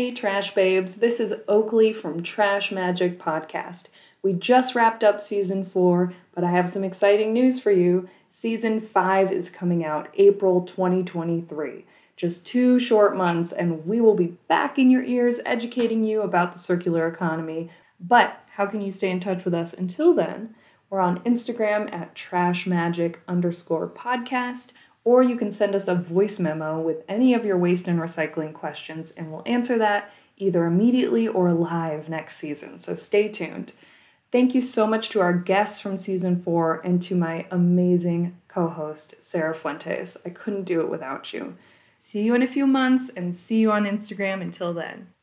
Hey, Trash Babes, this is Oakley from Trash Magic Podcast. We just wrapped up season four, but I have some exciting news for you. Season five is coming out April 2023. Just two short months, and we will be back in your ears educating you about the circular economy. But how can you stay in touch with us until then? We're on Instagram at trashmagic underscore podcast, or you can send us a voice memo with any of your waste and recycling questions, and we'll answer that either immediately or live next season. So stay tuned. Thank you so much to our guests from season four and to my amazing co host, Sarah Fuentes. I couldn't do it without you. See you in a few months and see you on Instagram until then.